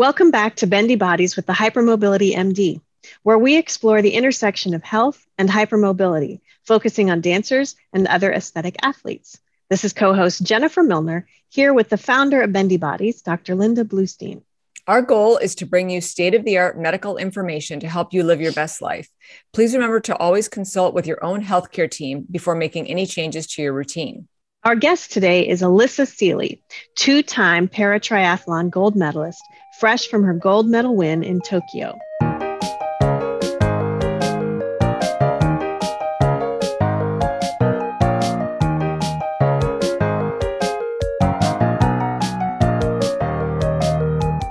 Welcome back to Bendy Bodies with the Hypermobility MD, where we explore the intersection of health and hypermobility, focusing on dancers and other aesthetic athletes. This is co host Jennifer Milner, here with the founder of Bendy Bodies, Dr. Linda Bluestein. Our goal is to bring you state of the art medical information to help you live your best life. Please remember to always consult with your own healthcare team before making any changes to your routine. Our guest today is Allysa Seely, two time paratriathlon gold medalist, fresh from her gold medal win in Tokyo.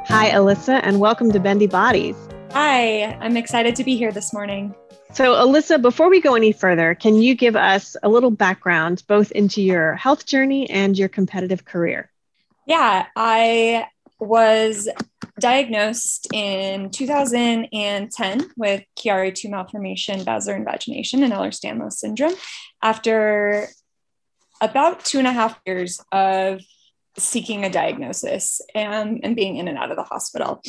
Hi, Allysa, and welcome to Bendy Bodies. Hi, I'm excited to be here this morning. So, Allysa, before we go any further, can you give us a little background both into your health journey and your competitive career? Yeah, I was diagnosed in 2010 with Chiari2 malformation, basilar invagination, and Ehlers-Danlos syndrome after about two and a half years of seeking a diagnosis and, and being in and out of the hospital.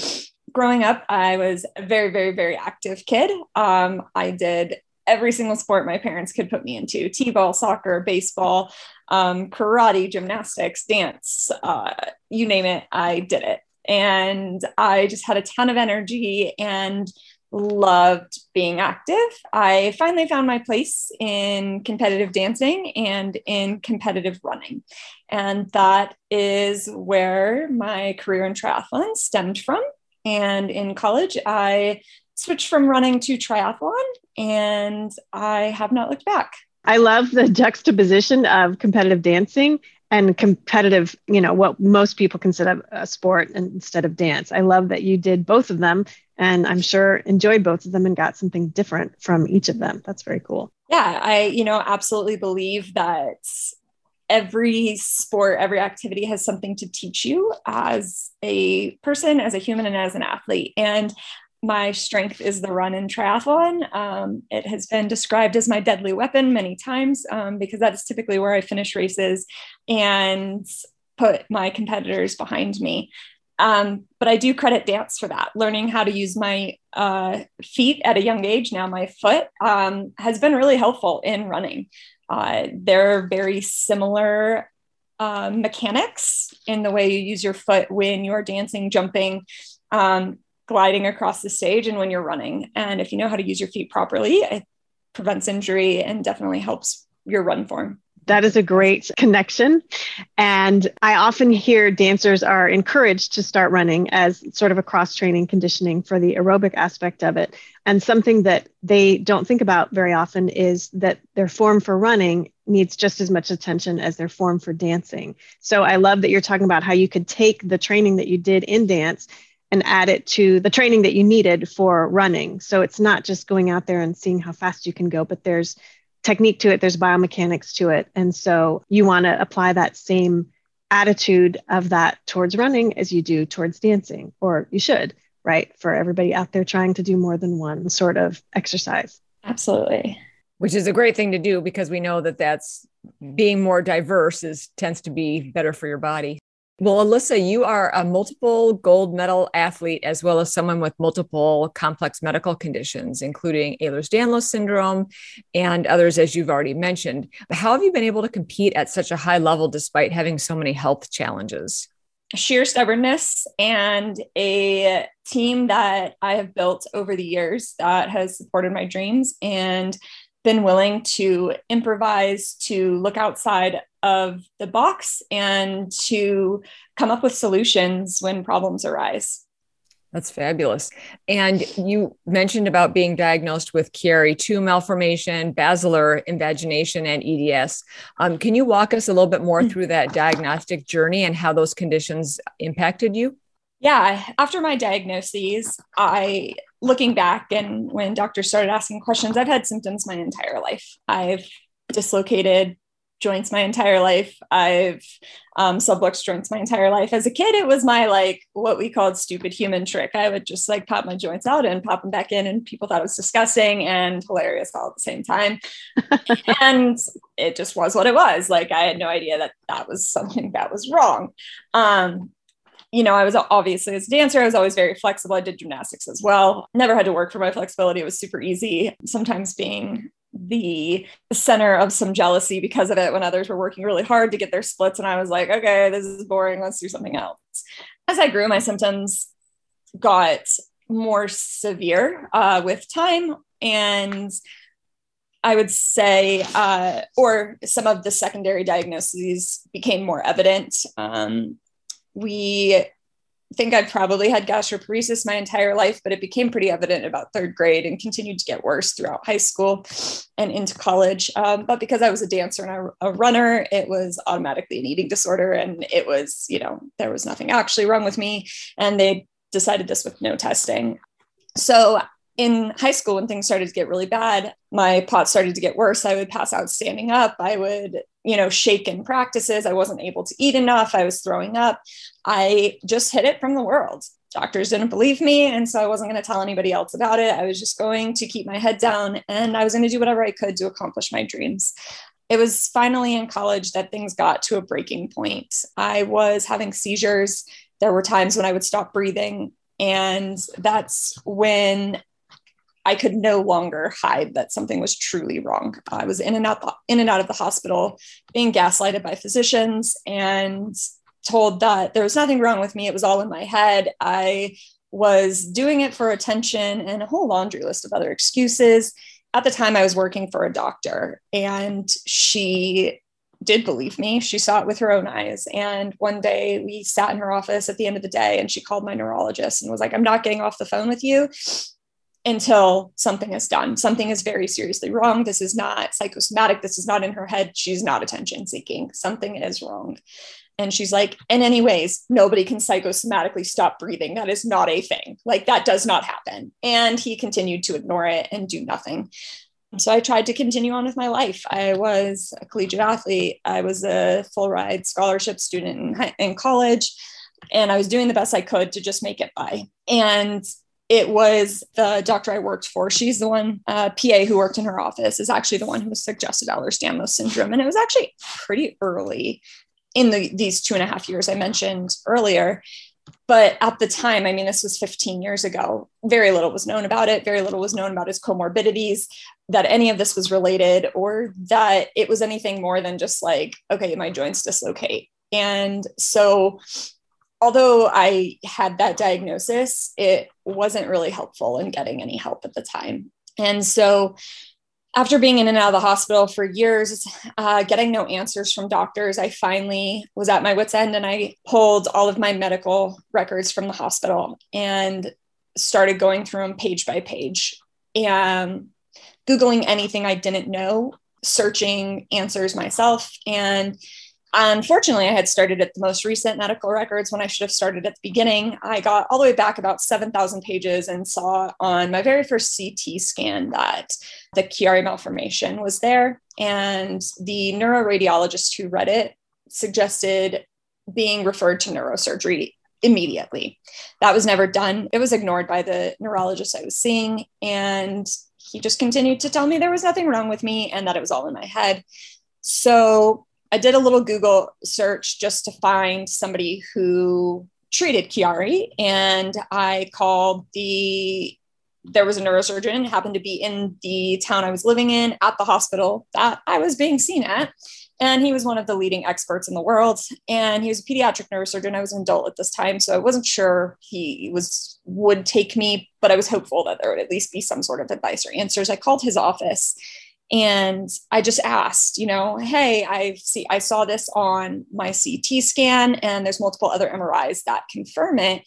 Growing up, I was a very, very, very active kid. Um, I did every single sport my parents could put me into t-ball soccer baseball um, karate gymnastics dance uh, you name it i did it and i just had a ton of energy and loved being active. I finally found my place in competitive dancing and in competitive running. And that is where my career in triathlon stemmed from. And in college, I switched from running to triathlon and I have not looked back. I love the juxtaposition of competitive dancing and competitive, you know, what most people consider a sport instead of dance. I love that you did both of them and I'm sure enjoyed both of them and got something different from each of them. That's very cool. Yeah, I, you know, absolutely believe that every sport, every activity has something to teach you as a person, as a human, and as an athlete. And my strength is the run in triathlon. Um, it has been described as my deadly weapon many times um, because that is typically where I finish races and put my competitors behind me. Um, but I do credit dance for that. Learning how to use my uh, feet at a young age, now my foot, um, has been really helpful in running. Uh, they're very similar uh, mechanics in the way you use your foot when you're dancing, jumping, um, gliding across the stage, and when you're running. And if you know how to use your feet properly, it prevents injury and definitely helps your run form. That is a great connection. And I often hear dancers are encouraged to start running as sort of a cross training conditioning for the aerobic aspect of it. And something that they don't think about very often is that their form for running needs just as much attention as their form for dancing. So I love that you're talking about how you could take the training that you did in dance and add it to the training that you needed for running. So it's not just going out there and seeing how fast you can go, but there's technique to it, there's biomechanics to it. And so you want to apply that same attitude of that towards running as you do towards dancing, or you should, right? For everybody out there trying to do more than one sort of exercise. Absolutely. Which is a great thing to do because we know that that's being more diverse is tends to be better for your body. Well, Allysa, you are a multiple gold medal athlete, as well as someone with multiple complex medical conditions, including Ehlers Danlos syndrome and others, as you've already mentioned. How have you been able to compete at such a high level despite having so many health challenges? Sheer stubbornness and a team that I have built over the years that has supported my dreams and been willing to improvise, to look outside of the box, and to come up with solutions when problems arise. That's fabulous. And you mentioned about being diagnosed with Chiari2 malformation, basilar invagination, and EDS. Um, can you walk us a little bit more mm. through that diagnostic journey and how those conditions impacted you? Yeah, after my diagnoses, I looking back and when doctors started asking questions, I've had symptoms my entire life. I've dislocated joints my entire life. I've um, subluxed joints my entire life. As a kid, it was my like what we called stupid human trick. I would just like pop my joints out and pop them back in, and people thought it was disgusting and hilarious all at the same time. and it just was what it was. Like I had no idea that that was something that was wrong. Um, you know, I was obviously as a dancer, I was always very flexible. I did gymnastics as well. Never had to work for my flexibility. It was super easy. Sometimes being the center of some jealousy because of it when others were working really hard to get their splits. And I was like, okay, this is boring. Let's do something else. As I grew, my symptoms got more severe uh, with time. And I would say, uh, or some of the secondary diagnoses became more evident. Um, we think I've probably had gastroparesis my entire life, but it became pretty evident about third grade and continued to get worse throughout high school and into college. Um, but because I was a dancer and a, a, runner, it was automatically an eating disorder. And it was, you know, there was nothing actually wrong with me. And they decided this with no testing. So in high school, when things started to get really bad, my POTS started to get worse. I would pass out standing up. I would, you know, shaken practices. I wasn't able to eat enough. I was throwing up. I just hid it from the world. Doctors didn't believe me. And so I wasn't going to tell anybody else about it. I was just going to keep my head down and I was going to do whatever I could to accomplish my dreams. It was finally in college that things got to a breaking point. I was having seizures. There were times when I would stop breathing. And that's when I could no longer hide that something was truly wrong. I was in and out in and out of the hospital, being gaslighted by physicians and told that there was nothing wrong with me. It was all in my head. I was doing it for attention and a whole laundry list of other excuses. At the time, I was working for a doctor, and she did believe me. She saw it with her own eyes. And one day we sat in her office at the end of the day, and she called my neurologist and was like, I'm not getting off the phone with you until something is done. Something is very seriously wrong. This is not psychosomatic. This is not in her head. She's not attention seeking. Something is wrong. And she's like, in any ways, nobody can psychosomatically stop breathing. That is not a thing. Like that does not happen. And he continued to ignore it and do nothing. So I tried to continue on with my life. I was a collegiate athlete. I was a full ride scholarship student in, in college. And I was doing the best I could to just make it by. And it was the doctor I worked for. She's the one, uh, PA who worked in her office, is actually the one who suggested Ehlers-Danlos syndrome. And it was actually pretty early in the, these two and a half years I mentioned earlier. But at the time, I mean, this was 15 years ago, very little was known about it. Very little was known about his comorbidities, that any of this was related, or that it was anything more than just like, okay, my joints dislocate. And so although I had that diagnosis, it wasn't really helpful in getting any help at the time. And so, after being in and out of the hospital for years, uh, getting no answers from doctors, I finally was at my wits' end and I pulled all of my medical records from the hospital and started going through them page by page and Googling anything I didn't know, searching answers myself. And Unfortunately, I had started at the most recent medical records when I should have started at the beginning. I got all the way back about 7,000 pages and saw on my very first CT scan that the Chiari malformation was there. And the neuroradiologist who read it suggested being referred to neurosurgery immediately. That was never done. It was ignored by the neurologist I was seeing. And he just continued to tell me there was nothing wrong with me and that it was all in my head. So I did a little Google search just to find somebody who treated Chiari, and I called the. There was a neurosurgeon happened to be in the town I was living in at the hospital that I was being seen at, and he was one of the leading experts in the world. And he was a pediatric neurosurgeon. I was an adult at this time, so I wasn't sure he was would take me, but I was hopeful that there would at least be some sort of advice or answers. I called his office and i just asked you know hey i see i saw this on my ct scan and there's multiple other mris that confirm it.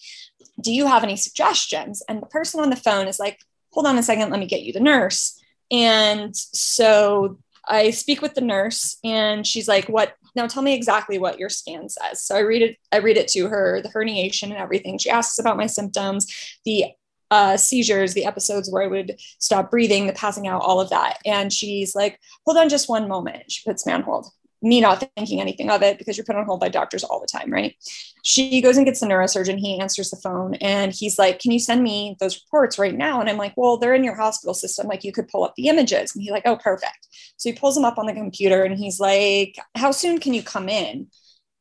Do you have any suggestions? And the person on the phone is like hold on a second let me get you the nurse. And so i speak with the nurse and she's like what now tell me exactly what your scan says. So i read it i read it to her the herniation and everything. She asks about my symptoms the uh, seizures, the episodes where I would stop breathing, the passing out, all of that. And she's like, hold on just one moment. She puts me on hold. Me not thinking anything of it because you're put on hold by doctors all the time, right? She goes and gets the neurosurgeon. He answers the phone and he's like, Can you send me those reports right now? And I'm like, Well, they're in your hospital system. Like, you could pull up the images. And he's like, Oh, perfect. So he pulls them up on the computer and he's like, How soon can you come in?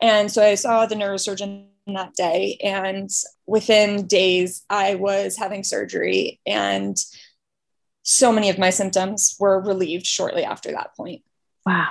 And so I saw the neurosurgeon that day. And within days, I was having surgery, and so many of my symptoms were relieved shortly after that point. Wow.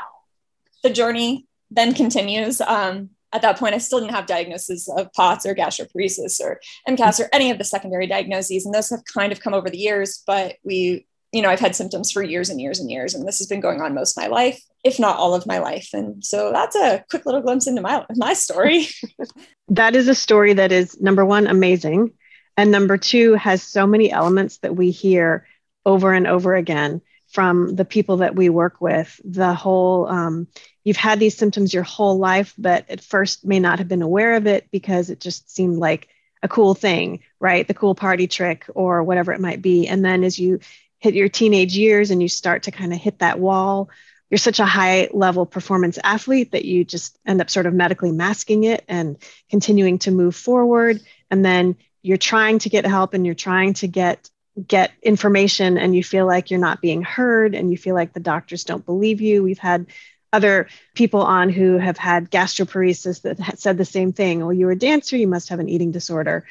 The journey then continues. Um, at that point, I still didn't have diagnoses of POTS or gastroparesis or MCAS or any of the secondary diagnoses. And those have kind of come over the years, but we, you know, I've had symptoms for years and years and years. And this has been going on most of my life, if not all of my life. And so that's a quick little glimpse into my, my story. that is a story that is number one, amazing. And number two, has so many elements that we hear over and over again from the people that we work with. The whole, um, you've had these symptoms your whole life, but at first may not have been aware of it because it just seemed like a cool thing, right? The cool party trick or whatever it might be. And then as you hit your teenage years and you start to kind of hit that wall, you're such a high level performance athlete that you just end up sort of medically masking it and continuing to move forward. And then you're trying to get help and you're trying to get get information and you feel like you're not being heard and you feel like the doctors don't believe you. We've had other people on who have had gastroparesis that said the same thing. Well, you're a dancer, you must have an eating disorder.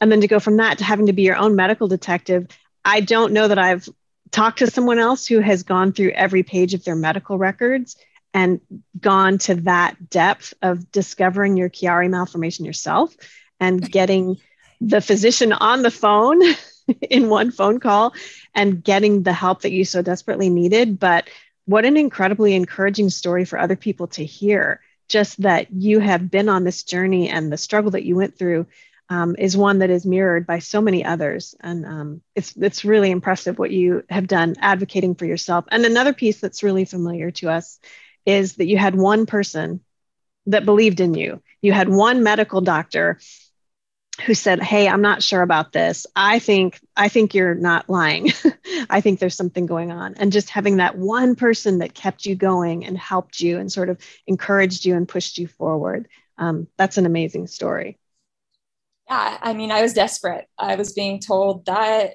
And then to go from that to having to be your own medical detective, I don't know that I've talked to someone else who has gone through every page of their medical records and gone to that depth of discovering your Chiari malformation yourself and getting the physician on the phone in one phone call and getting the help that you so desperately needed. But what an incredibly encouraging story for other people to hear. Just that you have been on this journey and the struggle that you went through um, is one that is mirrored by so many others. And um, it's, it's really impressive what you have done advocating for yourself. And another piece that's really familiar to us is that you had one person that believed in you. You had one medical doctor who said hey i'm not sure about this i think i think you're not lying i think there's something going on and just having that one person that kept you going and helped you and sort of encouraged you and pushed you forward um, that's an amazing story yeah i mean i was desperate i was being told that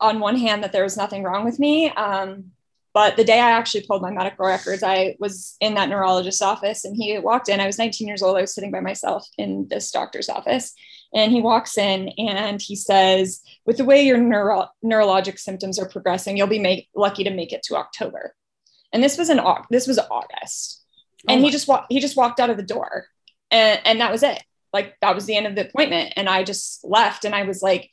on one hand that there was nothing wrong with me um, but the day I actually pulled my medical records, I was in that neurologist's office and he walked in. I was 19 years old. I was sitting by myself in this doctor's office. And he walks in and he says, With the way your neuro- neurologic symptoms are progressing, you'll be make- lucky to make it to October. And this was in this was August. And oh he just walked he just walked out of the door. And, and that was it. Like that was the end of the appointment. And I just left and I was like,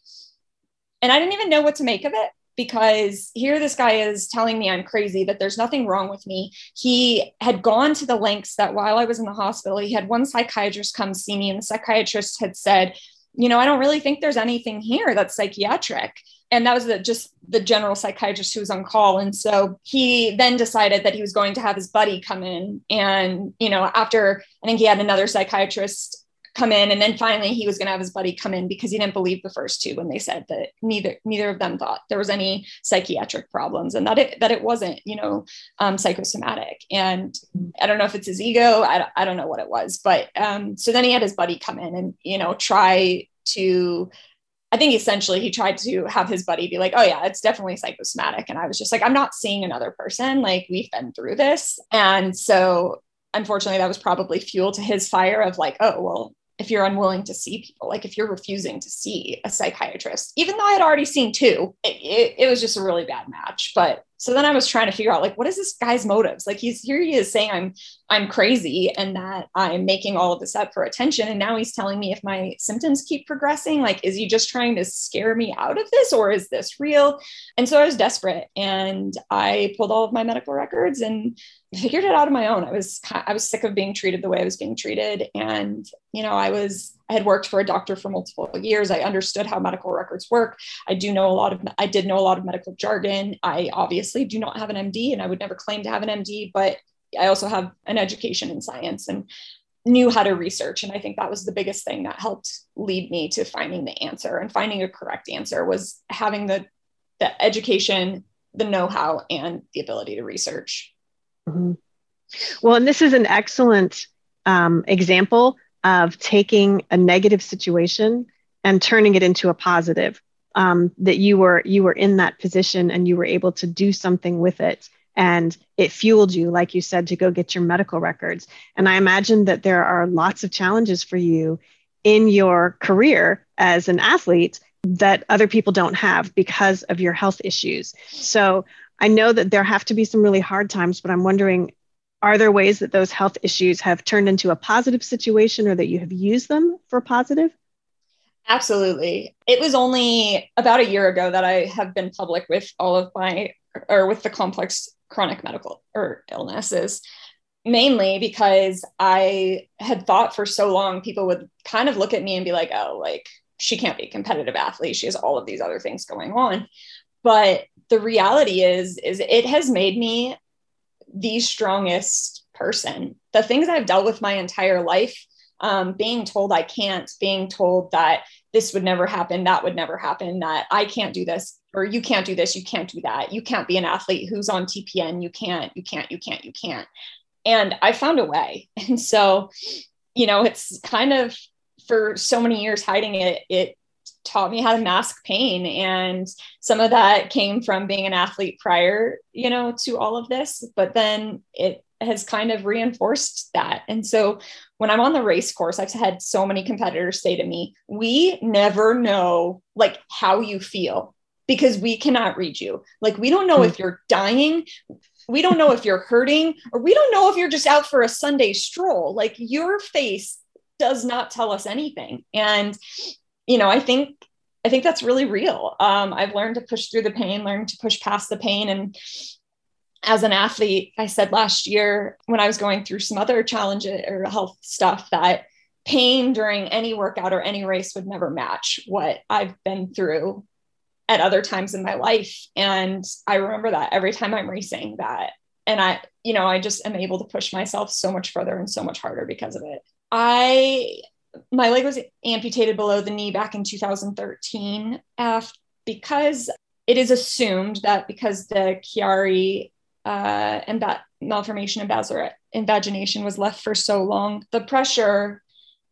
and I didn't even know what to make of it because here this guy is telling me I'm crazy, that there's nothing wrong with me. He had gone to the lengths that while I was in the hospital, he had one psychiatrist come see me, and the psychiatrist had said, you know, I don't really think there's anything here that's psychiatric. And that was the, just the general psychiatrist who was on call. And so he then decided that he was going to have his buddy come in. And, you know, after I think he had another psychiatrist come in and then finally he was going to have his buddy come in because he didn't believe the first two when they said that neither neither of them thought there was any psychiatric problems and that it that it wasn't you know um, psychosomatic and i don't know if it's his ego i, I don't know what it was but um, so then he had his buddy come in and you know try to I think essentially he tried to have his buddy be like, oh, yeah, it's definitely psychosomatic. And I was just like, I'm not seeing another person. Like, we've been through this. And so, unfortunately, that was probably fuel to his fire of like, oh, well, if you're unwilling to see people, like if you're refusing to see a psychiatrist, even though I had already seen two, it, it, it, was just a really bad match. But so then I was trying to figure out like, what is this guy's motives? Like he's here, he is saying I'm, I'm crazy and that I'm making all of this up for attention. And now he's telling me if my symptoms keep progressing, like, is he just trying to scare me out of this or is this real? And so I was desperate and I pulled all of my medical records and figured it out on my own. I was I was sick of being treated the way I was being treated, and you know, I was I had worked for a doctor for multiple years. I understood how medical records work. I do know a lot of I did know a lot of medical jargon. I obviously do not have an MD, and I would never claim to have an MD, but I also have an education in science and knew how to research and i think that was the biggest thing that helped lead me to finding the answer and finding a correct answer was having the the education the know-how and the ability to research Mm-hmm. Well, and this is an excellent um, example of taking a negative situation and turning it into a positive. Um, that you were you were in that position and you were able to do something with it and it fueled you like you said to go get your medical records and i imagine that there are lots of challenges for you in your career as an athlete that other people don't have because of your health issues. So I know that there have to be some really hard times, but I'm wondering are there ways that those health issues have turned into a positive situation or that you have used them for positive? Absolutely. It was only about a year ago that I have been public with all of my or with the complex chronic medical or illnesses mainly because I had thought for so long people would kind of look at me and be like, oh, like she can't be a competitive athlete. She has all of these other things going on. But the reality is, is it has made me the strongest person. The things I've dealt with my entire life, um, being told I can't, being told that this would never happen, that would never happen, that I can't do this, or you can't do this, you can't do that, you can't be an athlete who's on TPN, you can't, you can't, you can't, you can't and I found a way. And so, you know, it's kind of for so many years hiding it, it taught me how to mask pain. And some of that came from being an athlete prior, you know, to all of this. But then it has kind of reinforced that. And so when I'm on the race course, I've had so many competitors say to me, we never know like how you feel because we cannot read you. Like we don't know mm-hmm. if you're dying we don't know if you're hurting or we don't know if you're just out for a Sunday stroll. Like your face does not tell us anything. And, you know, I think, I think that's really real. Um, I've learned to push through the pain, learned to push past the pain. And as an athlete, I said last year when I was going through some other challenges or health stuff that pain during any workout or any race would never match what I've been through at other times in my life. And I remember that every time I'm racing that. And I, you know, I just am able to push myself so much further and so much harder because of it. I, my leg was amputated below the knee back in 2013 after, because it is assumed that because the Chiari uh, and that malformation and invagination was left for so long, the pressure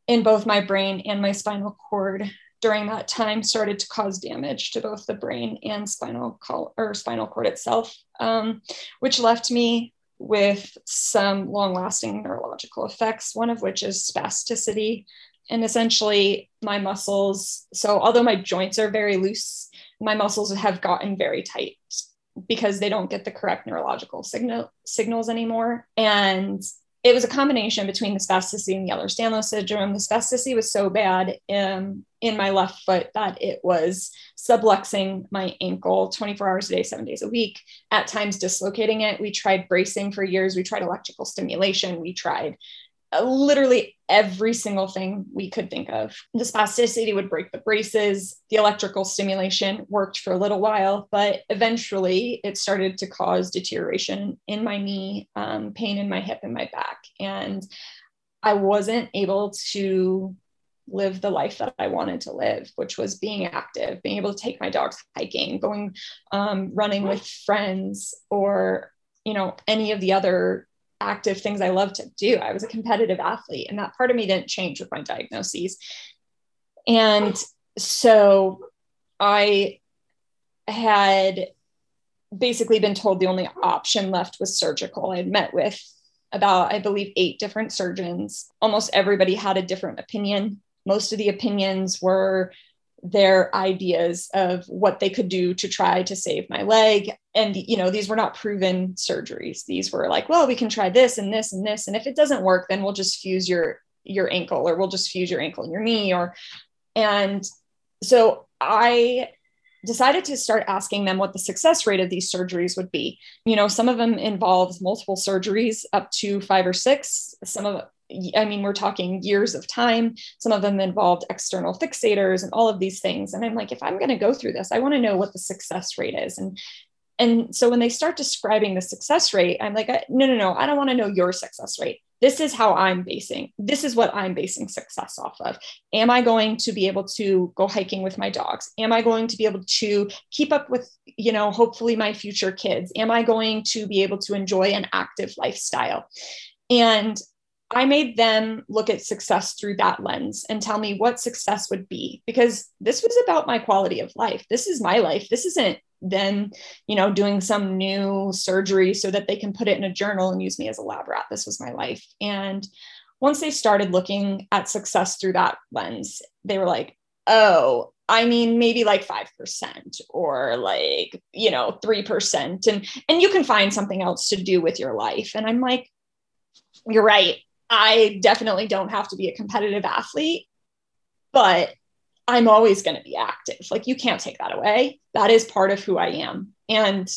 in both my brain and my spinal cord during that time started to cause damage to both the brain and spinal col- or spinal cord itself, um, which left me with some long-lasting neurological effects. One of which is spasticity, and essentially my muscles. So although my joints are very loose, my muscles have gotten very tight because they don't get the correct neurological signal signals anymore, and it was a combination between the spasticity and the Ehlers-Danlos syndrome. The spasticity was so bad um, in my left foot that it was subluxing my ankle 24 hours a day, seven days a week, at times dislocating it. We tried bracing for years. We tried electrical stimulation. We tried literally every single thing we could think of. The spasticity would break the braces. The electrical stimulation worked for a little while, but eventually it started to cause deterioration in my knee, um, pain in my hip and my back. And I wasn't able to live the life that I wanted to live, which was being active, being able to take my dogs hiking, going um, running with friends, or you know any of the other active things I love to do. I was a competitive athlete, and that part of me didn't change with my diagnoses. And so I had basically been told the only option left was surgical. I had met with about, I believe, eight different surgeons. Almost everybody had a different opinion. Most of the opinions were their ideas of what they could do to try to save my leg. And you know these were not proven surgeries. These were like well we can try this and this and this. And if it doesn't work then we'll just fuse your your ankle or we'll just fuse your ankle and your knee or and so i decided to start asking them what the success rate of these surgeries would be. You know some of them involves multiple surgeries up to five or six. Some of I mean, we're talking years of time. Some of them involved external fixators and all of these things. And I'm like, if I'm going to go through this, I want to know what the success rate is. And and so when they start describing the success rate, I'm like, no, no, no, I don't want to know your success rate. This is how I'm basing. This is what I'm basing success off of. Am I going to be able to go hiking with my dogs? Am I going to be able to keep up with, you know, hopefully my future kids? Am I going to be able to enjoy an active lifestyle? And I made them look at success through that lens and tell me what success would be because this was about my quality of life. This is my life. This isn't them, you know, doing some new surgery so that they can put it in a journal and use me as a lab rat. This was my life. And once they started looking at success through that lens, they were like, oh, I mean, maybe like 5% or like, you know, 3%. And and you can find something else to do with your life. And I'm like, you're right. I definitely don't have to be a competitive athlete, but I'm always going to be active. Like you can't take that away. That is part of who I am. And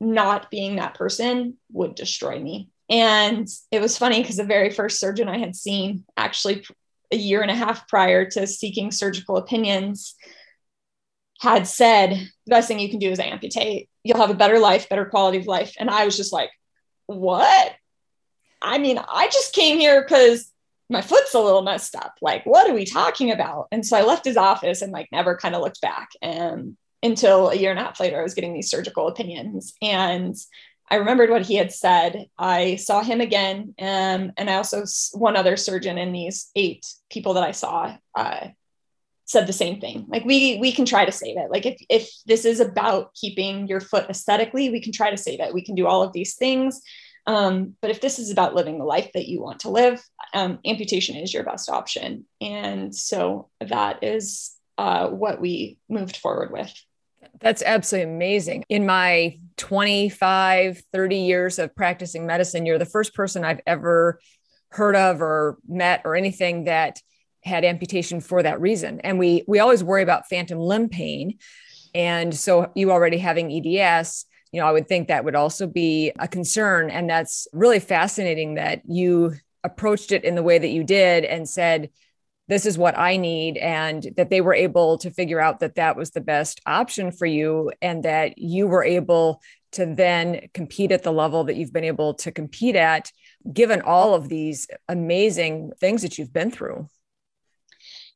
not being that person would destroy me. And it was funny because the very first surgeon I had seen, actually a year and a half prior to seeking surgical opinions, had said, the best thing you can do is amputate. You'll have a better life, better quality of life. And I was just like, what? I mean, I just came here because my foot's a little messed up. Like, what are we talking about? And so I left his office and like never kind of looked back. And until a year and a half later, I was getting these surgical opinions. And I remembered what he had said. I saw him again, um, and I also one other surgeon in these eight people that I saw uh, said the same thing. Like we we can try to save it. Like if if this is about keeping your foot aesthetically, we can try to save it. We can do all of these things. Um, but if this is about living the life that you want to live, um, amputation is your best option. And so that is uh, what we moved forward with. That's absolutely amazing. In my 25, 30 years of practicing medicine, you're the first person I've ever heard of or met or anything that had amputation for that reason. And we we always worry about phantom limb pain. And so you already having EDS, you know, I would think that would also be a concern. And that's really fascinating that you approached it in the way that you did and said, this is what I need, and that they were able to figure out that that was the best option for you, and that you were able to then compete at the level that you've been able to compete at, given all of these amazing things that you've been through.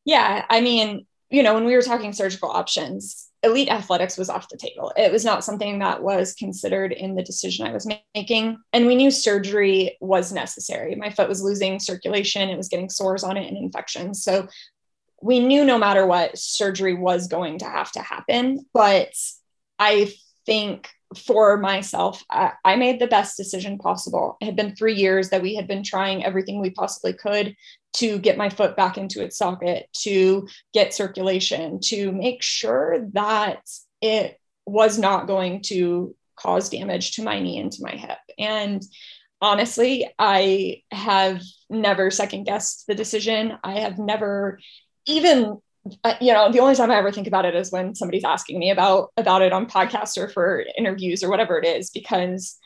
Yeah. I mean, you know, when we were talking surgical options, elite athletics was off the table. It was not something that was considered in the decision I was making. And we knew surgery was necessary. My foot was losing circulation, it was getting sores on it and infections. So we knew no matter what, surgery was going to have to happen. But I think for myself, I, I, made the best decision possible. It had been three years that we had been trying everything we possibly could to get my foot back into its socket, to get circulation, to make sure that it was not going to cause damage to my knee and to my hip. And honestly, I have never second guessed the decision. I have never even you know the only time i ever think about it is when somebody's asking me about about it on podcasts or for interviews or whatever it is because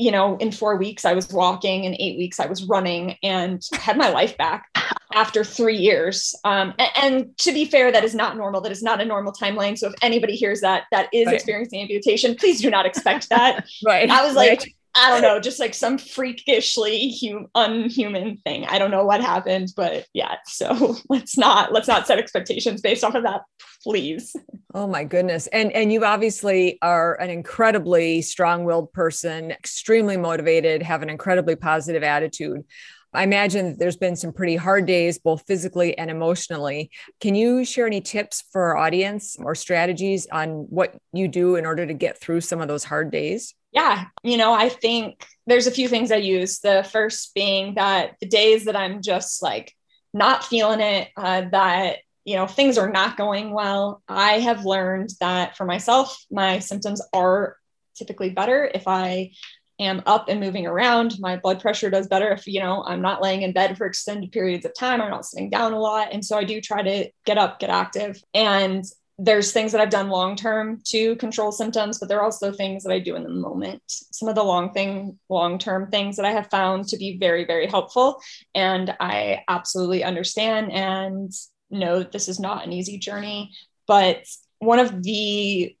you know, in four weeks I was walking, in eight weeks I was running, and had my life back after three years. Um, and, and, to be fair, that is not normal. That is not a normal timeline. So if anybody hears that that is right. experiencing amputation, please do not expect that. right. I was like, right. I don't know, just like some freakishly hum- unhuman thing. I don't know what happened, but yeah. So let's not let's not set expectations based off of that, please. Oh my goodness. And and you obviously are an incredibly strong-willed person, extremely motivated, have an incredibly positive attitude. I imagine that there's been some pretty hard days, both physically and emotionally. Can you share any tips for our audience or strategies on what you do in order to get through some of those hard days? Yeah, you know, I think there's a few things I use. The first being that the days that I'm just like not feeling it, uh, that you know things are not going well i have learned that for myself my symptoms are typically better. If i am up and moving around my blood pressure does better. If you know i'm not laying in bed for extended periods of time i'm not sitting down a lot. And so i do try to get up get active. And there's things that i've done long term to control symptoms but there are also things that i do in the moment some of the long thing long term things that i have found to be very very helpful and i absolutely understand and know this is not an easy journey but one of the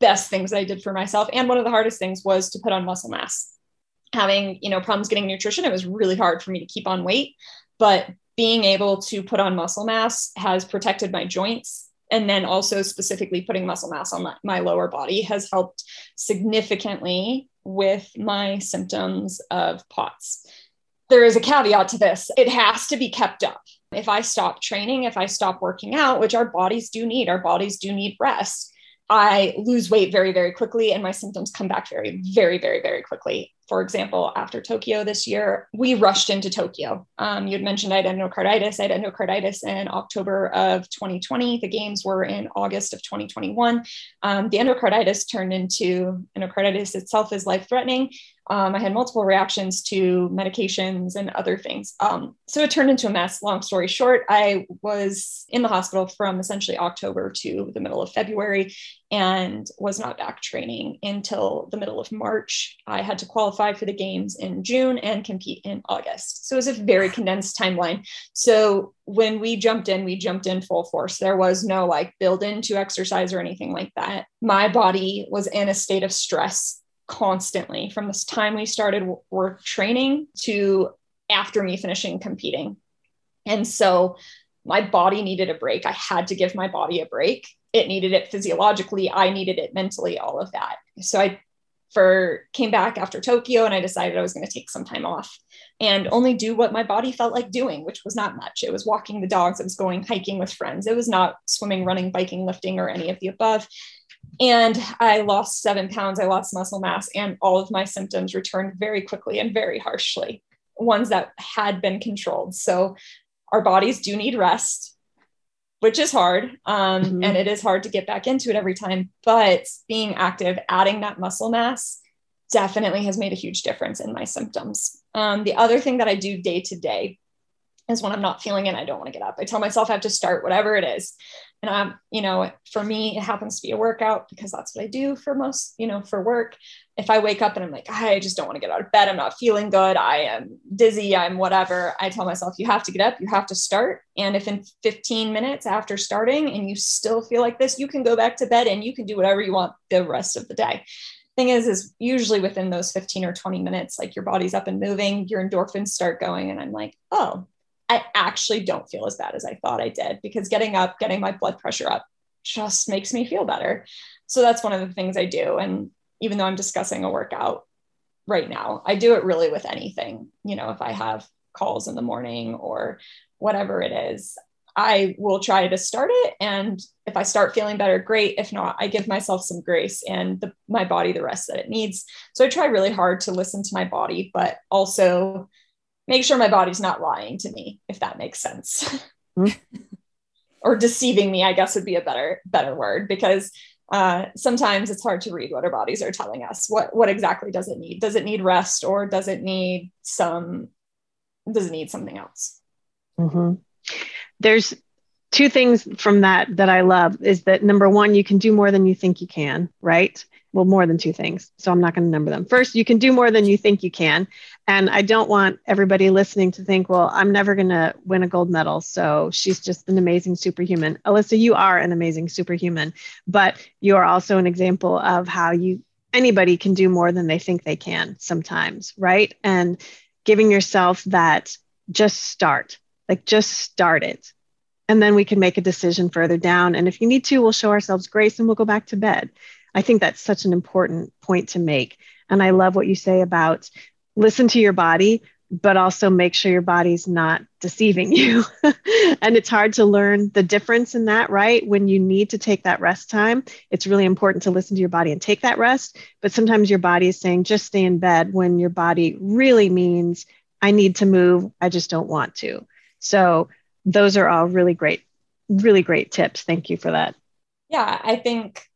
best things that I did for myself. And one of the hardest things was to put on muscle mass. Having, you know, problems getting nutrition, it was really hard for me to keep on weight, but being able to put on muscle mass has protected my joints. And then also specifically putting muscle mass on my, my lower body has helped significantly with my symptoms of POTS. There is a caveat to this. It has to be kept up. If I stop training, if I stop working out, which our bodies do need, our bodies do need rest I lose weight very, very quickly and my symptoms come back very, very, very, very quickly. For example, after Tokyo this year, we rushed into Tokyo. Um, you had mentioned I had endocarditis. I had endocarditis in October of 2020. The games were in August of 2021. Um, the endocarditis turned into endocarditis itself is life threatening. Um, I had multiple reactions to medications and other things. Um, so it turned into a mess. Long story short, I was in the hospital from essentially October to the middle of February and was not back training until the middle of March. I had to qualify for the games in June and compete in August. So it was a very condensed timeline. So when we jumped in, we jumped in full force. There was no like build into exercise or anything like that. My body was in a state of stress constantly from this time we started work training to after me finishing competing. And so my body needed a break. I had to give my body a break. It needed it physiologically. I needed it mentally all of that. So i for came back after tokyo and i decided i was going to take some time off and only do what my body felt like doing which was not much. It was walking the dogs. It was going hiking with friends. It was not swimming running biking lifting or any of the above and i lost seven pounds i lost muscle mass and all of my symptoms returned very quickly and very harshly ones that had been controlled so our bodies do need rest which is hard. Um, mm-hmm. And it is hard to get back into it every time. But being active, adding that muscle mass definitely has made a huge difference in my symptoms. Um, the other thing that I do day to day is when I'm not feeling it, I don't want to get up. I tell myself I have to start whatever it is. And I'm, you know, for me, it happens to be a workout because that's what I do for most, you know, for work. If I wake up and I'm like, I just don't want to get out of bed, I'm not feeling good, I am dizzy, I'm whatever, I tell myself, you have to get up, you have to start. And if in 15 minutes after starting and you still feel like this, you can go back to bed and you can do whatever you want the rest of the day. Thing is is usually within those 15 or 20 minutes like your body's up and moving your endorphins start going and i'm like oh I actually don't feel as bad as I thought I did because getting up, getting my blood pressure up just makes me feel better. So that's one of the things I do. And even though I'm discussing a workout right now, I do it really with anything. You know, if I have calls in the morning or whatever it is, I will try to start it. And if I start feeling better, great. If not, I give myself some grace and the, my body the rest that it needs. So I try really hard to listen to my body, but also make sure my body's not lying to me, if that makes sense. Mm-hmm. or deceiving me, I guess would be a better better word because uh, sometimes it's hard to read what our bodies are telling us. What what exactly does it need? Does it need rest or does it need some? Does it need something else? Mm-hmm. There's two things from that that I love is that number one, you can do more than you think you can, right? Well, more than two things. So I'm not going to number them. First, you can do more than you think you can. And I don't want everybody listening to think, well, I'm never going to win a gold medal. So she's just an amazing superhuman. Allysa, you are an amazing superhuman, but you are also an example of how you anybody can do more than they think they can sometimes, right? And giving yourself that just start, like just start it. And then we can make a decision further down. And if you need to, we'll show ourselves grace and we'll go back to bed I think that's such an important point to make. And I love what you say about listen to your body, but also make sure your body's not deceiving you. and it's hard to learn the difference in that, right? When you need to take that rest time, it's really important to listen to your body and take that rest. But sometimes your body is saying, just stay in bed when your body really means, I need to move. I just don't want to. So those are all really great, really great tips. Thank you for that. Yeah, I think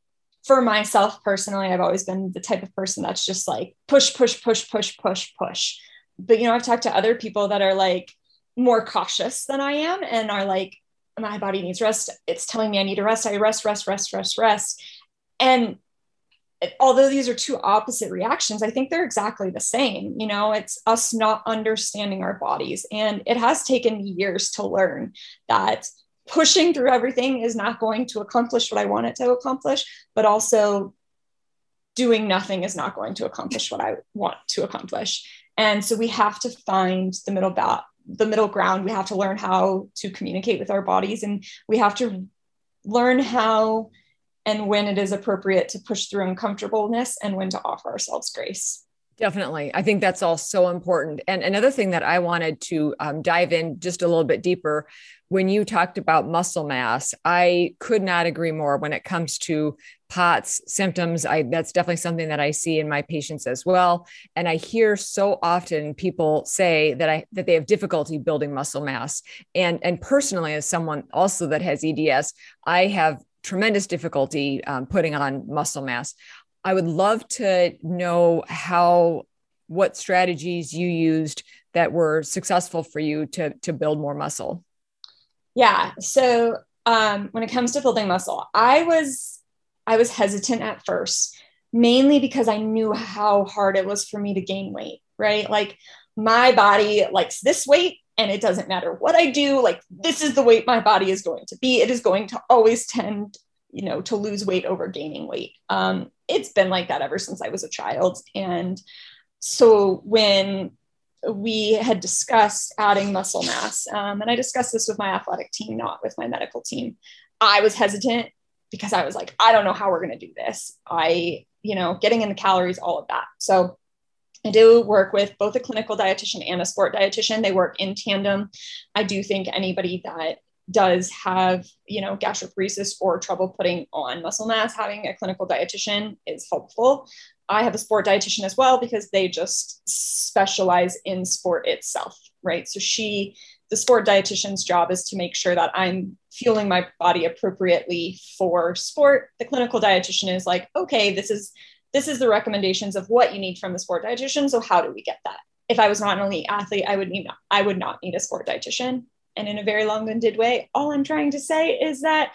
for myself personally, I've always been the type of person that's just like push, push, push, push, push, push. But you know, I've talked to other people that are like more cautious than I am and are like, my body needs rest. It's telling me I need to rest. I rest, rest, rest, rest, rest. And although these are two opposite reactions, I think they're exactly the same. You know, it's us not understanding our bodies. And it has taken me years to learn that pushing through everything is not going to accomplish what I want it to accomplish, but also doing nothing is not going to accomplish what I want to accomplish. And so we have to find the middle the middle ground. We have to learn how to communicate with our bodies and we have to learn how and when it is appropriate to push through uncomfortableness and when to offer ourselves grace. Definitely. I think that's all so important. And another thing that I wanted to um, dive in just a little bit deeper when you talked about muscle mass, I could not agree more when it comes to POTS symptoms. I that's definitely something that I see in my patients as well. And I hear so often people say that I that they have difficulty building muscle mass. And and personally, as someone also that has EDS, I have tremendous difficulty um, putting on muscle mass. I would love to know how what strategies you used that were successful for you to to build more muscle. Yeah. So um, when it comes to building muscle, I was I was hesitant at first, mainly because I knew how hard it was for me to gain weight. Right, like my body likes this weight, and it doesn't matter what I do. Like this is the weight my body is going to be. It is going to always tend, you know, to lose weight over gaining weight. Um, it's been like that ever since I was a child, and so when we had discussed adding muscle mass. Um, and I discussed this with my athletic team, not with my medical team. I was hesitant because I was like, I don't know how we're going to do this. I, you know, getting in the calories, all of that. So I do work with both a clinical dietitian and a sport dietitian. They work in tandem. I do think anybody that does have, you know, gastroparesis or trouble putting on muscle mass, having a clinical dietitian is helpful. I have a sport dietitian as well because they just specialize in sport itself, right? So she, the sport dietitian's job is to make sure that I'm fueling my body appropriately for sport. The clinical dietitian is like, okay, this is this is the recommendations of what you need from the sport dietitian. So how do we get that? If I was not an elite athlete, I would need I would not need a sport dietitian. And in a very long-winded way, all I'm trying to say is that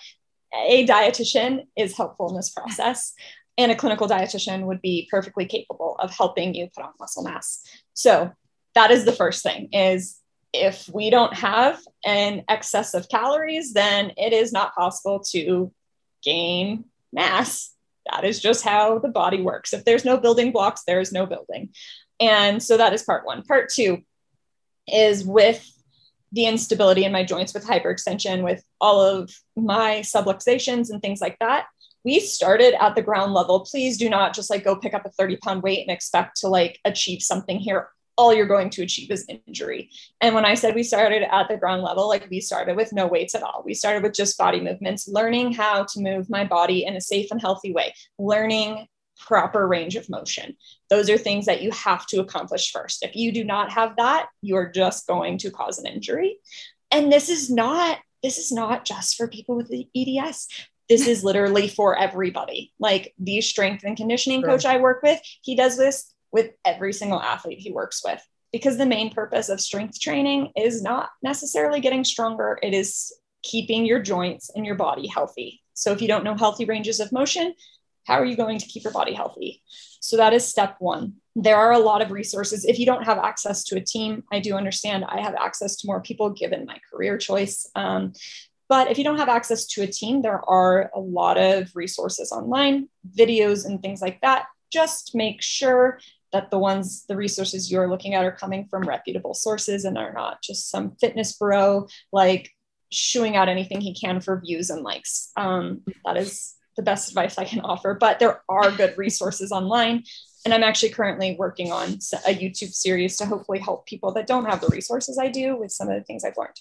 a dietitian is helpful in this process and a clinical dietitian would be perfectly capable of helping you put on muscle mass. So that is the first thing is if we don't have an excess of calories then it is not possible to gain mass. That is just how the body works. If there's no building blocks there is no building. And so that is part one. Part two is with the instability in my joints with hyperextension with all of my subluxations and things like that we started at the ground level. Please do not just like go pick up a 30 pound weight and expect to like achieve something here. All you're going to achieve is injury. And when I said we started at the ground level, like we started with no weights at all. We started with just body movements, learning how to move my body in a safe and healthy way, learning proper range of motion. Those are things that you have to accomplish first. If you do not have that, you're just going to cause an injury. And this is not this is not just for people with the EDS this is literally for everybody. Like the strength and conditioning sure. coach I work with, he does this with every single athlete he works with because the main purpose of strength training is not necessarily getting stronger, it is keeping your joints and your body healthy. So if you don't know healthy ranges of motion, how are you going to keep your body healthy? So that is step one. There are a lot of resources. If you don't have access to a team, I do understand I have access to more people given my career choice. Um, but if you don't have access to a team, there are a lot of resources online, videos, and things like that. Just make sure that the ones, the resources you're looking at are coming from reputable sources and are not just some fitness bro like shooing out anything he can for views and likes. Um, that is the best advice I can offer. But there are good resources online. And I'm actually currently working on a YouTube series to hopefully help people that don't have the resources I do with some of the things I've learned.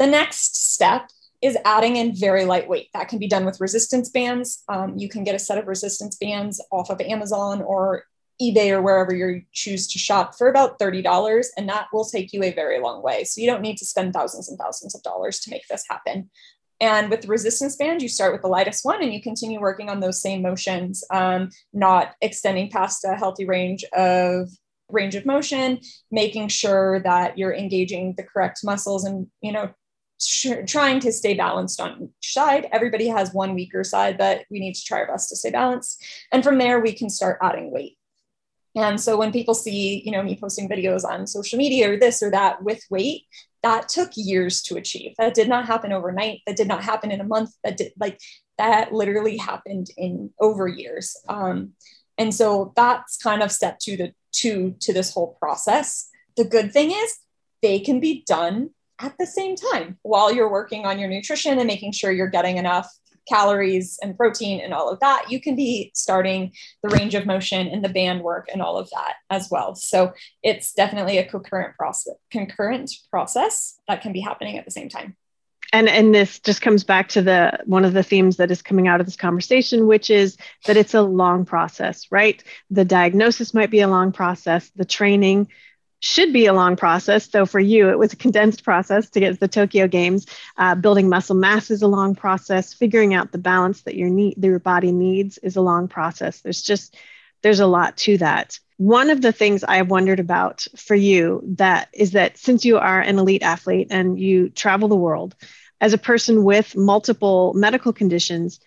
The next step is adding in very lightweight. That can be done with resistance bands. Um, you can get a set of resistance bands off of Amazon or eBay or wherever you choose to shop for about $30, and that will take you a very long way. So you don't need to spend thousands and thousands of dollars to make this happen. And with the resistance band, you start with the lightest one and you continue working on those same motions, um, not extending past a healthy range of range of motion, making sure that you're engaging the correct muscles and you know trying to stay balanced on each side. Everybody has one weaker side, but we need to try our best to stay balanced. And from there, we can start adding weight. And so when people see, you know, me posting videos on social media or this or that with weight, that took years to achieve. That did not happen overnight. That did not happen in a month. That did like that literally happened in over years. Um, and so that's kind of step two to two to this whole process. The good thing is they can be done at the same time while you're working on your nutrition and making sure you're getting enough calories and protein and all of that, you can be starting the range of motion and the band work and all of that as well. So it's definitely a concurrent process, concurrent process that can be happening at the same time and and this just comes back to the one of the themes that is coming out of this conversation which is that it's a long process right the diagnosis might be a long process the training should be a long process so for you it was a condensed process to get to the tokyo games. Uh, building muscle mass is a long process. Figuring out the balance that your need that your body needs is a long process. There's just there's a lot to that. One of the things I have wondered about for you that is that since you are an elite athlete and you travel the world, as a person with multiple medical conditions,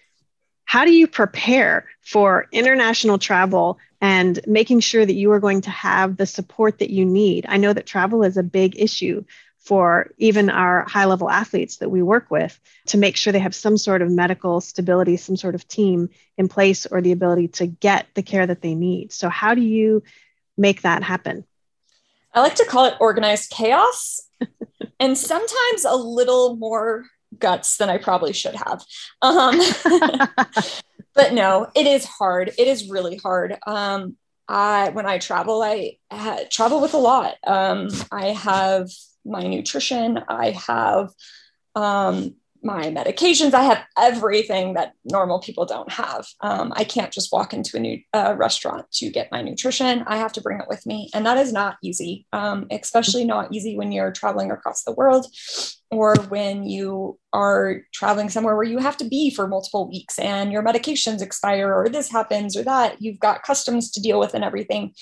how do you prepare for international travel and making sure that you are going to have the support that you need? I know that travel is a big issue for even our high level athletes that we work with to make sure they have some sort of medical stability, some sort of team in place, or the ability to get the care that they need. So, how do you make that happen? I like to call it organized chaos and sometimes a little more guts than I probably should have. Um, but no, it is hard. It is really hard. Um, I when I travel, I ha- travel with a lot. Um, I have my nutrition. I have um, my medications. I have everything that normal people don't have. Um, I can't just walk into a new uh, restaurant to get my nutrition. I have to bring it with me. And that is not easy, um, especially not easy when you're traveling across the world or when you are traveling somewhere where you have to be for multiple weeks and your medications expire or this happens or that. You've got customs to deal with and everything.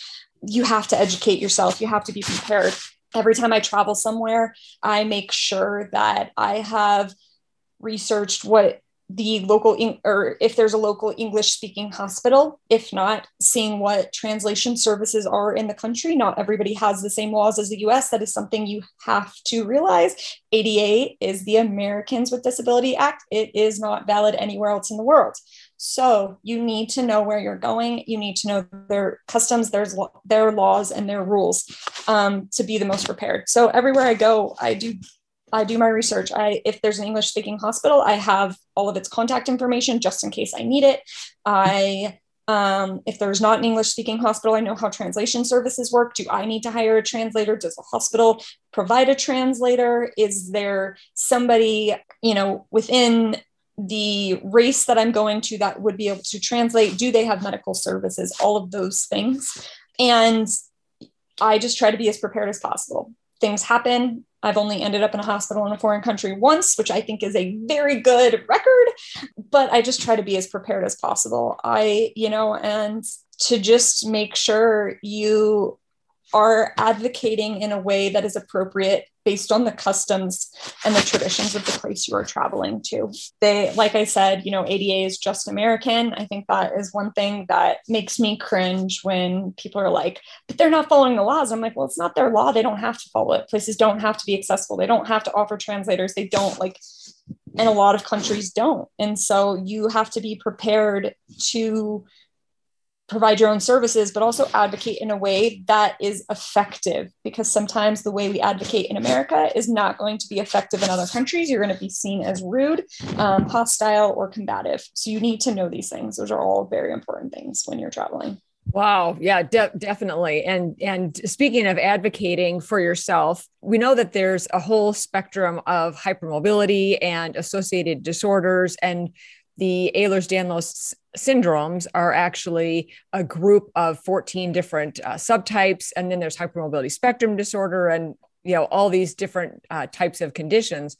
You have to educate yourself. You have to be prepared. Every time I travel somewhere, I make sure that I have researched what the local or if there's a local english speaking hospital. If not seeing what translation services are in the country. Not everybody has the same laws as the us that is something you have to realize. ADA is the americans with disability act. It is not valid anywhere else in the world. So you need to know where you're going. You need to know their customs there's their laws and their rules um, to be the most prepared. So everywhere i go i do I do my research. I if there's an English speaking hospital, I have all of its contact information just in case I need it. I um, if there's not an English speaking hospital, I know how translation services work. Do I need to hire a translator? Does the hospital provide a translator? Is there somebody, you know, within the race that I'm going to that would be able to translate? Do they have medical services? All of those things. And I just try to be as prepared as possible. Things happen. I've only ended up in a hospital in a foreign country once, which I think is a very good record, but I just try to be as prepared as possible. I, you know, and to just make sure you are advocating in a way that is appropriate based on the customs and the traditions of the place you are traveling to. They, like I said, you know, ADA is just American. I think that is one thing that makes me cringe when people are like, but they're not following the laws. I'm like, well, it's not their law. They don't have to follow it. Places don't have to be accessible. They don't have to offer translators. They don't like, and a lot of countries don't. And so you have to be prepared to provide your own services, but also advocate in a way that is effective. Because sometimes the way we advocate in America is not going to be effective in other countries. You're going to be seen as rude, um, hostile, or combative. So you need to know these things. Those are all very important things when you're traveling. Wow, yeah, de- definitely. And and speaking of advocating for yourself, we know that there's a whole spectrum of hypermobility and associated disorders and the Ehlers-Danlos syndromes are actually a group of 14 different uh, subtypes and then there's hypermobility spectrum disorder and you know all these different uh, types of conditions.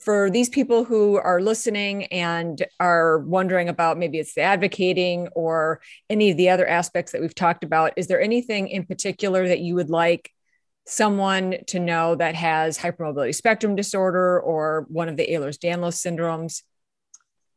For these people who are listening and are wondering about maybe it's the advocating or any of the other aspects that we've talked about is there anything in particular that you would like someone to know that has hypermobility spectrum disorder or one of the Ehlers-Danlos syndromes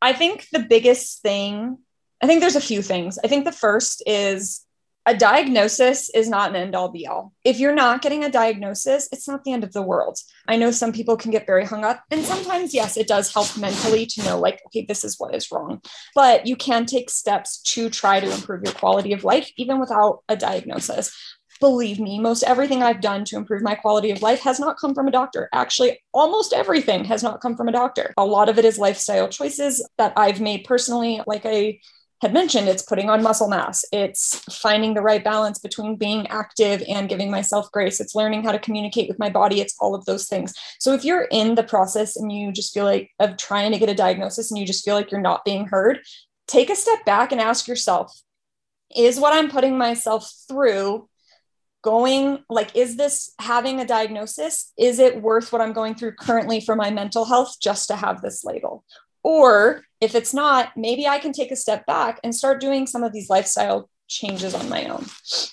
I think the biggest thing, I think there's a few things. I think the first is a diagnosis is not an end all be all. If you're not getting a diagnosis, it's not the end of the world. I know some people can get very hung up, and sometimes, yes, it does help mentally to know, like, okay, this is what is wrong. But you can take steps to try to improve your quality of life, even without a diagnosis. Believe me, most everything I've done to improve my quality of life has not come from a doctor. Actually, almost everything has not come from a doctor. A lot of it is lifestyle choices that I've made personally. Like I had mentioned, it's putting on muscle mass, it's finding the right balance between being active and giving myself grace, it's learning how to communicate with my body, it's all of those things. So if you're in the process and you just feel like of trying to get a diagnosis and you just feel like you're not being heard, take a step back and ask yourself, is what I'm putting myself through going like is this having a diagnosis is it worth what i'm going through currently for my mental health just to have this label or if it's not, maybe I can take a step back and start doing some of these lifestyle changes on my own.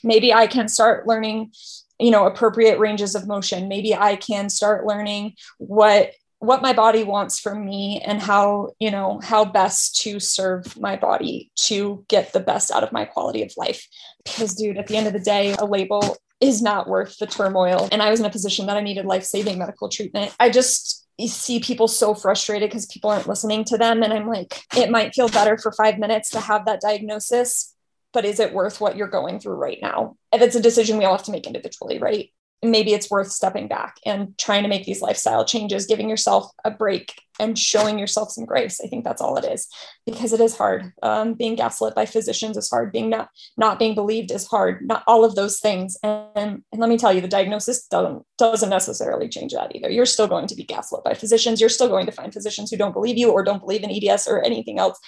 Maybe I can start learning, you know, appropriate ranges of motion. Maybe I can start learning what what my body wants from me and how you know how best to serve my body to get the best out of my quality of life because dude at the end of the day a label is not worth the turmoil and i was in a position that i needed life-saving medical treatment i just see people so frustrated because people aren't listening to them. And I'm like, it might feel better for five minutes to have that diagnosis, but is it worth what you're going through right now? And it's a decision we all have to make individually, right? Maybe it's worth stepping back and trying to make these lifestyle changes, giving yourself a break and showing yourself some grace. I think that's all it is because it is hard. Um, being gaslit by physicians is hard. Being not not being believed is hard. Not all of those things. And, and let me tell you, the diagnosis doesn't doesn't necessarily change that either. You're still going to be gaslit by physicians. You're still going to find physicians who don't believe you or don't believe in EDS or anything else.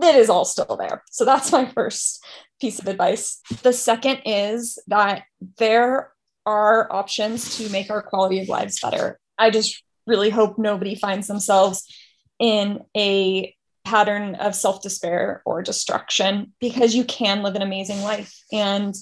That is all still there. So that's my first piece of advice. The second is that there are options to make our quality of lives better. I just really hope nobody finds themselves in a pattern of self despair or destruction because you can live an amazing life. And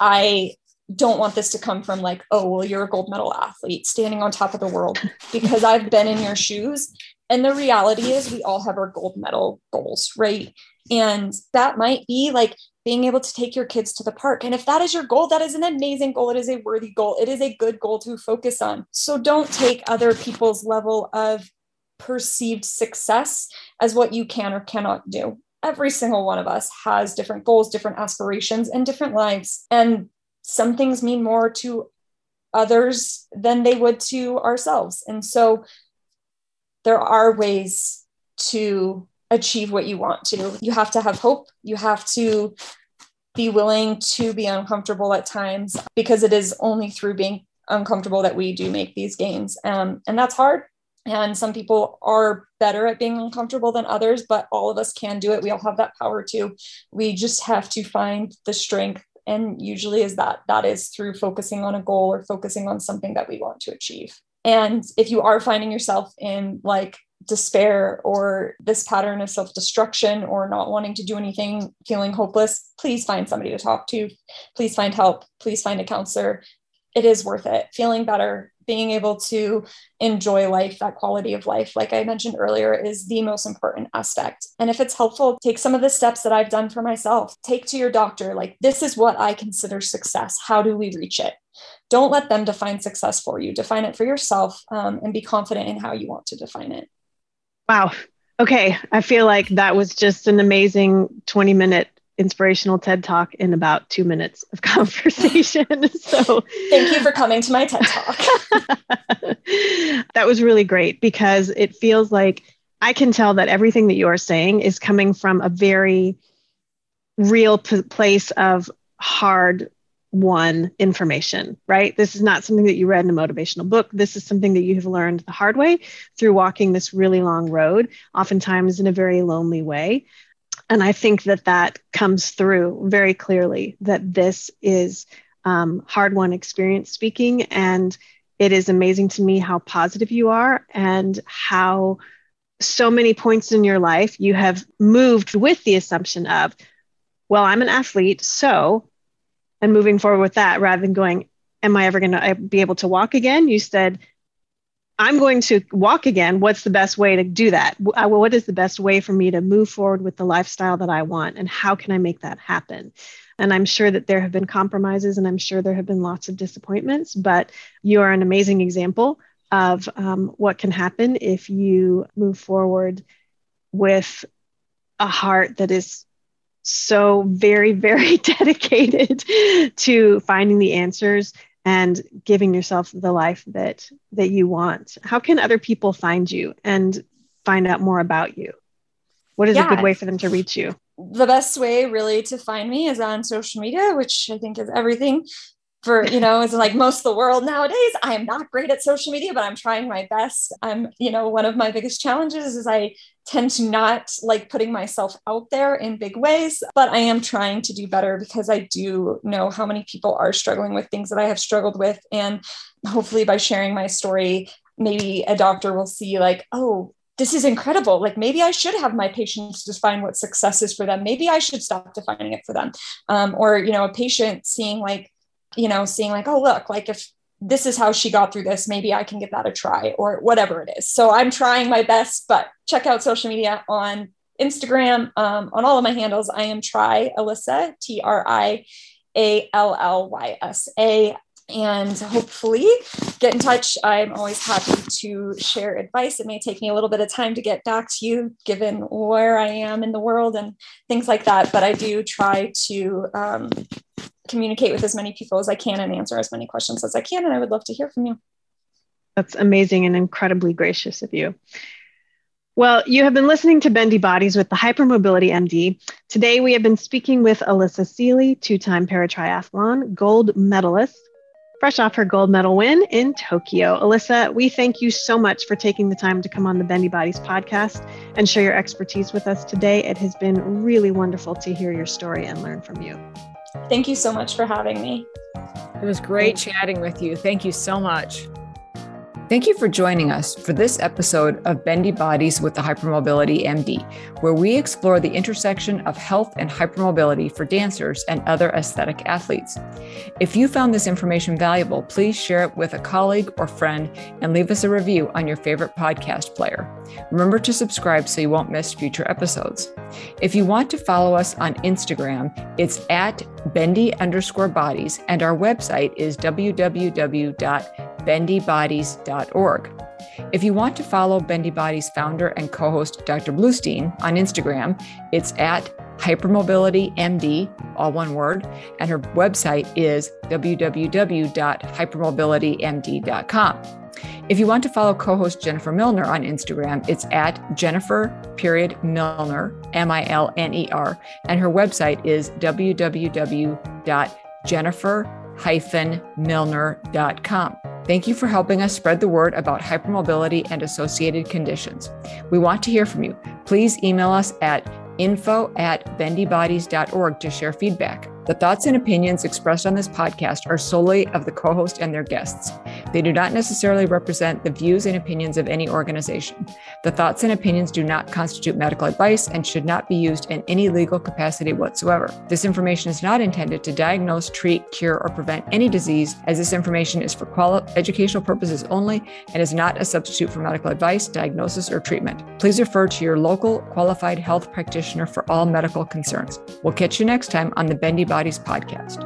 I don't want this to come from like, oh, well, you're a gold medal athlete standing on top of the world because I've been in your shoes. And the reality is, we all have our gold medal goals, right? And that might be like being able to take your kids to the park. And if that is your goal, that is an amazing goal. It is a worthy goal. It is a good goal to focus on. So don't take other people's level of perceived success as what you can or cannot do. Every single one of us has different goals, different aspirations, and different lives. And some things mean more to others than they would to ourselves. And so there are ways to achieve what you want to. You have to have hope. You have to be willing to be uncomfortable at times because it is only through being uncomfortable that we do make these gains. Um, and that's hard. And some people are better at being uncomfortable than others, but all of us can do it. We all have that power too. We just have to find the strength. And usually is that that is through focusing on a goal or focusing on something that we want to achieve. And if you are finding yourself in like despair or this pattern of self destruction or not wanting to do anything, feeling hopeless, please find somebody to talk to. Please find help. Please find a counselor. It is worth it. Feeling better, being able to enjoy life, that quality of life, like I mentioned earlier, is the most important aspect. And if it's helpful, take some of the steps that I've done for myself. Take to your doctor, like, this is what I consider success. How do we reach it? Don't let them define success for you. Define it for yourself um, and be confident in how you want to define it. Wow. Okay. I feel like that was just an amazing 20 minute inspirational TED talk in about two minutes of conversation. so thank you for coming to my TED talk. that was really great because it feels like I can tell that everything that you are saying is coming from a very real p- place of hard won information, right? This is not something that you read in a motivational book. This is something that you have learned the hard way through walking this really long road, oftentimes in a very lonely way. And I think that that comes through very clearly that this is um, hard won experience speaking. And it is amazing to me how positive you are and how so many points in your life you have moved with the assumption of, well, I'm an athlete, so and moving forward with that rather than going, Am I ever going to be able to walk again? You said, I'm going to walk again. What's the best way to do that? What is the best way for me to move forward with the lifestyle that I want? And how can I make that happen? And I'm sure that there have been compromises and I'm sure there have been lots of disappointments, but you are an amazing example of um, what can happen if you move forward with a heart that is so very, very dedicated to finding the answers and giving yourself the life that that you want. How can other people find you and find out more about you? What is yeah. a good way for them to reach you? The best way really to find me is on social media, which I think is everything for you know it's like most of the world nowadays i am not great at social media but i'm trying my best i'm you know one of my biggest challenges is i tend to not like putting myself out there in big ways but i am trying to do better because i do know how many people are struggling with things that i have struggled with and hopefully by sharing my story maybe a doctor will see like oh this is incredible. Like maybe I should have my patients define what success is for them. Maybe I should stop defining it for them. Um, or you know, a patient seeing like you know, seeing like, oh, look, like if this is how she got through this, maybe I can give that a try or whatever it is. So I'm trying my best, but check out social media on Instagram, um, on all of my handles. I am Try Allysa, T R I A L L Y S A. And hopefully get in touch. I'm always happy to share advice. It may take me a little bit of time to get back to you, given where I am in the world and things like that. But I do try to um, communicate with as many people as I can and answer as many questions as I can. And I would love to hear from you. That's amazing and incredibly gracious of you. Well, you have been listening to Bendy Bodies with the Hypermobility MD. Today, we have been speaking with Allysa Seely, two time paratriathlon gold medalist, fresh off her gold medal win in Tokyo. Allysa, we thank you so much for taking the time to come on the Bendy Bodies podcast and share your expertise with us today. It has been really wonderful to hear your story and learn from you. Thank you so much for having me. It was great chatting with you. Thank you so much. Thank you for joining us for this episode of Bendy Bodies with the Hypermobility MD, where we explore the intersection of health and hypermobility for dancers and other aesthetic athletes. If you found this information valuable, please share it with a colleague or friend and leave us a review on your favorite podcast player. Remember to subscribe so you won't miss future episodes. If you want to follow us on Instagram, it's at bendy underscore bodies, and our website is www If you want to follow Bendy Bodies founder and co host Dr. Bluestein on Instagram, it's at hypermobilitymd, all one word, and her website is www.hypermobilitymd.com. If you want to follow co-host Jennifer Milner on Instagram, it's at Jennifer period Milner, M-I-L-N-E-R, and her website is www.jennifer-milner.com. Thank you for helping us spread the word about hypermobility and associated conditions. We want to hear from you. Please email us at info at bendybodies.org to share feedback. The thoughts and opinions expressed on this podcast are solely of the co host and their guests. They do not necessarily represent the views and opinions of any organization. The thoughts and opinions do not constitute medical advice and should not be used in any legal capacity whatsoever. This information is not intended to diagnose, treat, cure, or prevent any disease, as this information is for quali- educational purposes only and is not a substitute for medical advice, diagnosis, or treatment. Please refer to your local qualified health practitioner for all medical concerns. We'll catch you next time on the Bendy Bodies podcast.